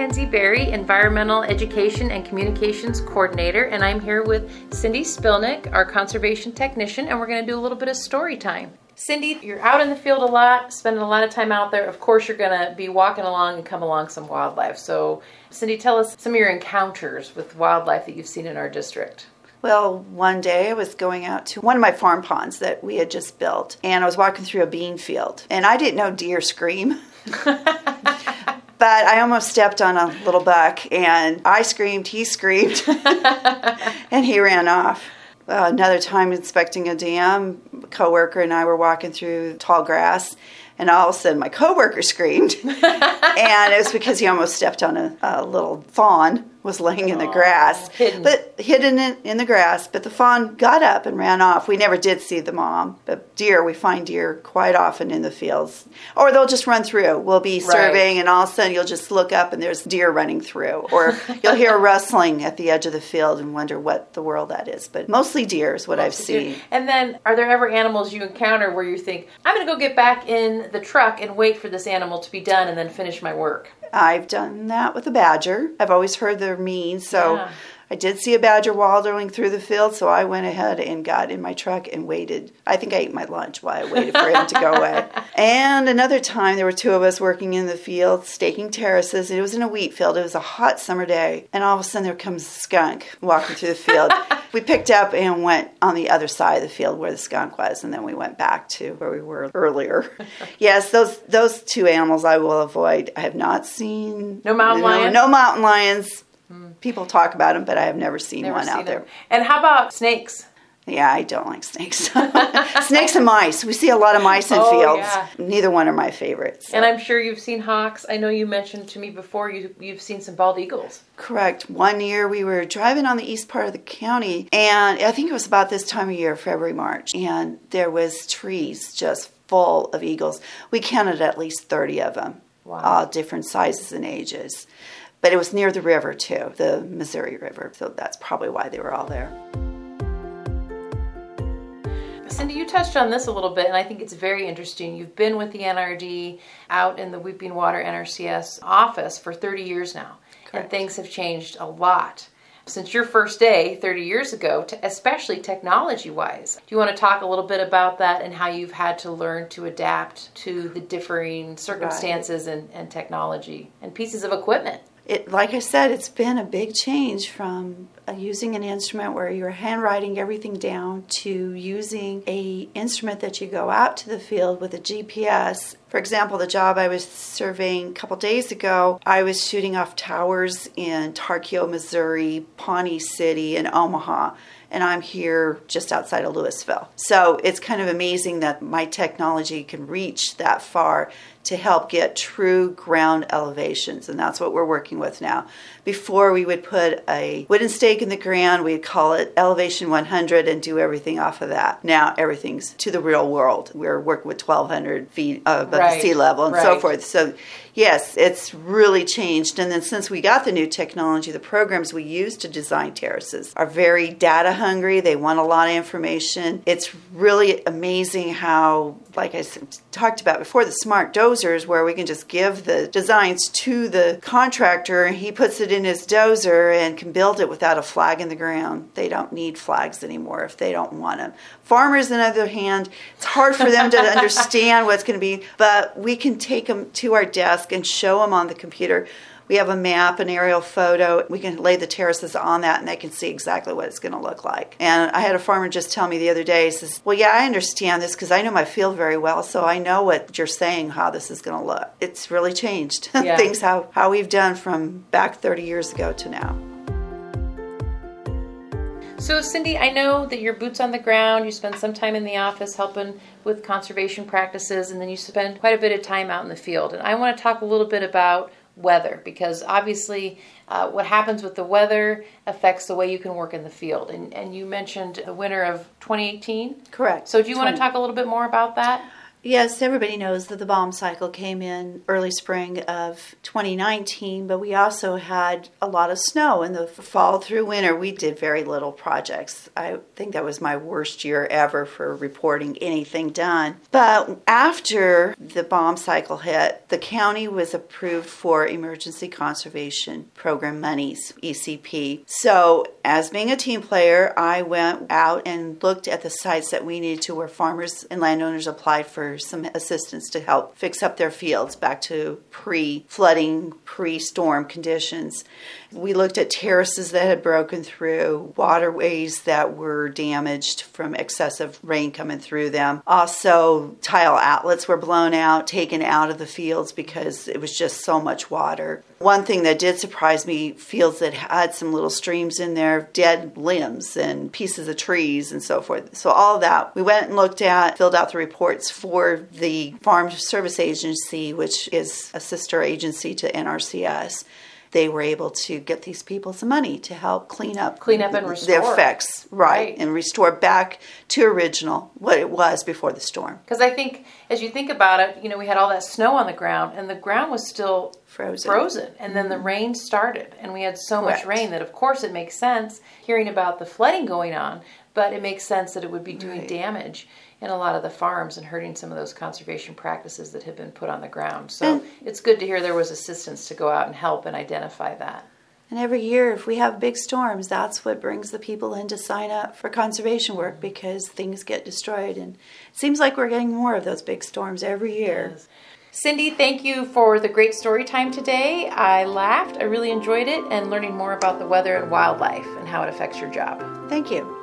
Mackenzie Berry, Environmental Education and Communications Coordinator, and I'm here with Cindy Spilnick, our Conservation Technician, and we're going to do a little bit of story time. Cindy, you're out in the field a lot, spending a lot of time out there. Of course, you're going to be walking along and come along some wildlife. So, Cindy, tell us some of your encounters with wildlife that you've seen in our district. Well, one day I was going out to one of my farm ponds that we had just built, and I was walking through a bean field, and I didn't know deer scream. but I almost stepped on a little buck, and I screamed, he screamed, and he ran off. Uh, another time inspecting a dam, a coworker and I were walking through tall grass, and all of a sudden my coworker screamed, and it was because he almost stepped on a, a little fawn was laying in the Aww, grass, hidden. but hidden in, in the grass. But the fawn got up and ran off. We never did see the mom, but deer we find deer quite often in the fields, or they'll just run through. We'll be Right. surveying, and all of a sudden you'll just look up and there's deer running through, or you'll hear rustling at the edge of the field and wonder what the world that is. But mostly deer is what I've seen. And then, are there ever animals you encounter where you think, I'm going to go get back in the truck and wait for this animal to be done and then finish my work? I've done that with a badger. I've always heard they're mean, so Yeah. I did see a badger wallowing through the field, so I went ahead and got in my truck and waited. I think I ate my lunch while I waited for him to go away. And another time, there were two of us working in the field, staking terraces. It was in a wheat field. It was a hot summer day, and all of a sudden, there comes a skunk walking through the field. we picked up and went on the other side of the field where the skunk was, and then we went back to where we were earlier. yes, those those two animals I will avoid. I have not seen No mountain lion? No mountain lions. People talk about them, but I have never seen Never one seen out there. And how about snakes? Yeah, I don't like snakes. snakes and mice. We see a lot of mice in Oh, fields. yeah. Neither one are my favorites. And I'm sure you've seen hawks. I know you mentioned to me before you, you've seen some bald eagles. Correct. One year we were driving on the east part of the county, and I think it was about this time of year, February, March, and there was trees just full of eagles. We counted at least 30 of them, Wow. all different sizes and ages. But it was near the river too, the Missouri River, so that's probably why they were all there. Cindy, you touched on this a little bit, and I think it's very interesting. You've been with the NRD out in the Weeping Water NRCS office for 30 years now, and things have changed a lot since your first day 30 years ago, especially technology wise. Do you want to talk a little bit about that and how you've had to learn to adapt to the differing circumstances and, and technology and pieces of equipment? It like I said, it's been a big change from Uh, using an instrument where you're handwriting everything down to using a instrument that you go out to the field with a GPS. For example, the job I was surveying a couple days ago, I was shooting off towers in Tarkio, Missouri, Pawnee City, and Omaha. And I'm here just outside of Louisville. So it's kind of amazing that my technology can reach that far to help get true ground elevations. And that's what we're working with now. Before we would put a wooden stake in the ground, we'd call it elevation 100 and do everything off of that. Now everything's to the real world. We're working with 1,200 feet above Right, the sea level and so forth. So, yes, it's really changed. And then since we got the new technology, the programs we use to design terraces are very data hungry. They want a lot of information. It's really amazing how, like I talked about before, the smart dozers, where we can just give the designs to the contractor and he puts it in his dozer and can build it without a flag in the ground. They don't need flags anymore if they don't want them. Farmers, on the other hand, it's hard for them to understand what's going to be, but we can take them to our desk and show them on the computer. We have a map, an aerial photo. We can lay the terraces on that and they can see exactly what it's going to look like. And I had a farmer just tell me the other day, he says, Well, yeah, I understand this because I know my field very well, so I know what you're saying, how this is going to look. It's really changed. Yeah. Things how, how we've done from back 30 years ago to now. So, Cindy, I know that you're boots on the ground. You spend some time in the office helping with conservation practices, and then you spend quite a bit of time out in the field. And I want to talk a little bit about weather because obviously, uh, what happens with the weather affects the way you can work in the field. And, and you mentioned the winter of 2018. Correct. So, do you want to talk a little bit more about that? Yes, everybody knows that the bomb cycle came in early spring of 2019, but we also had a lot of snow in the fall through winter. We did very little projects. I think that was my worst year ever for reporting anything done. But after the bomb cycle hit, the county was approved for Emergency Conservation Program monies, ECP. So, as being a team player, I went out and looked at the sites that we needed to where farmers and landowners applied for some assistance to help fix up their fields back to pre flooding, pre storm conditions. We looked at terraces that had broken through, waterways that were damaged from excessive rain coming through them. Also, tile outlets were blown out, taken out of the fields because it was just so much water. One thing that did surprise me fields that had some little streams in there, dead limbs and pieces of trees and so forth. So, all that we went and looked at, filled out the reports for the Farm Service Agency, which is a sister agency to NRCS they were able to get these people some money to help clean up clean up and restore the effects right, right. and restore back to original what it was before the storm because i think as you think about it you know we had all that snow on the ground and the ground was still frozen frozen and then the mm-hmm. rain started and we had so Correct. much rain that of course it makes sense hearing about the flooding going on but it makes sense that it would be doing right. damage in a lot of the farms and hurting some of those conservation practices that have been put on the ground. So and, it's good to hear there was assistance to go out and help and identify that. And every year, if we have big storms, that's what brings the people in to sign up for conservation work because things get destroyed. And it seems like we're getting more of those big storms every year. Yes. Cindy, thank you for the great story time today. I laughed, I really enjoyed it, and learning more about the weather and wildlife and how it affects your job. Thank you.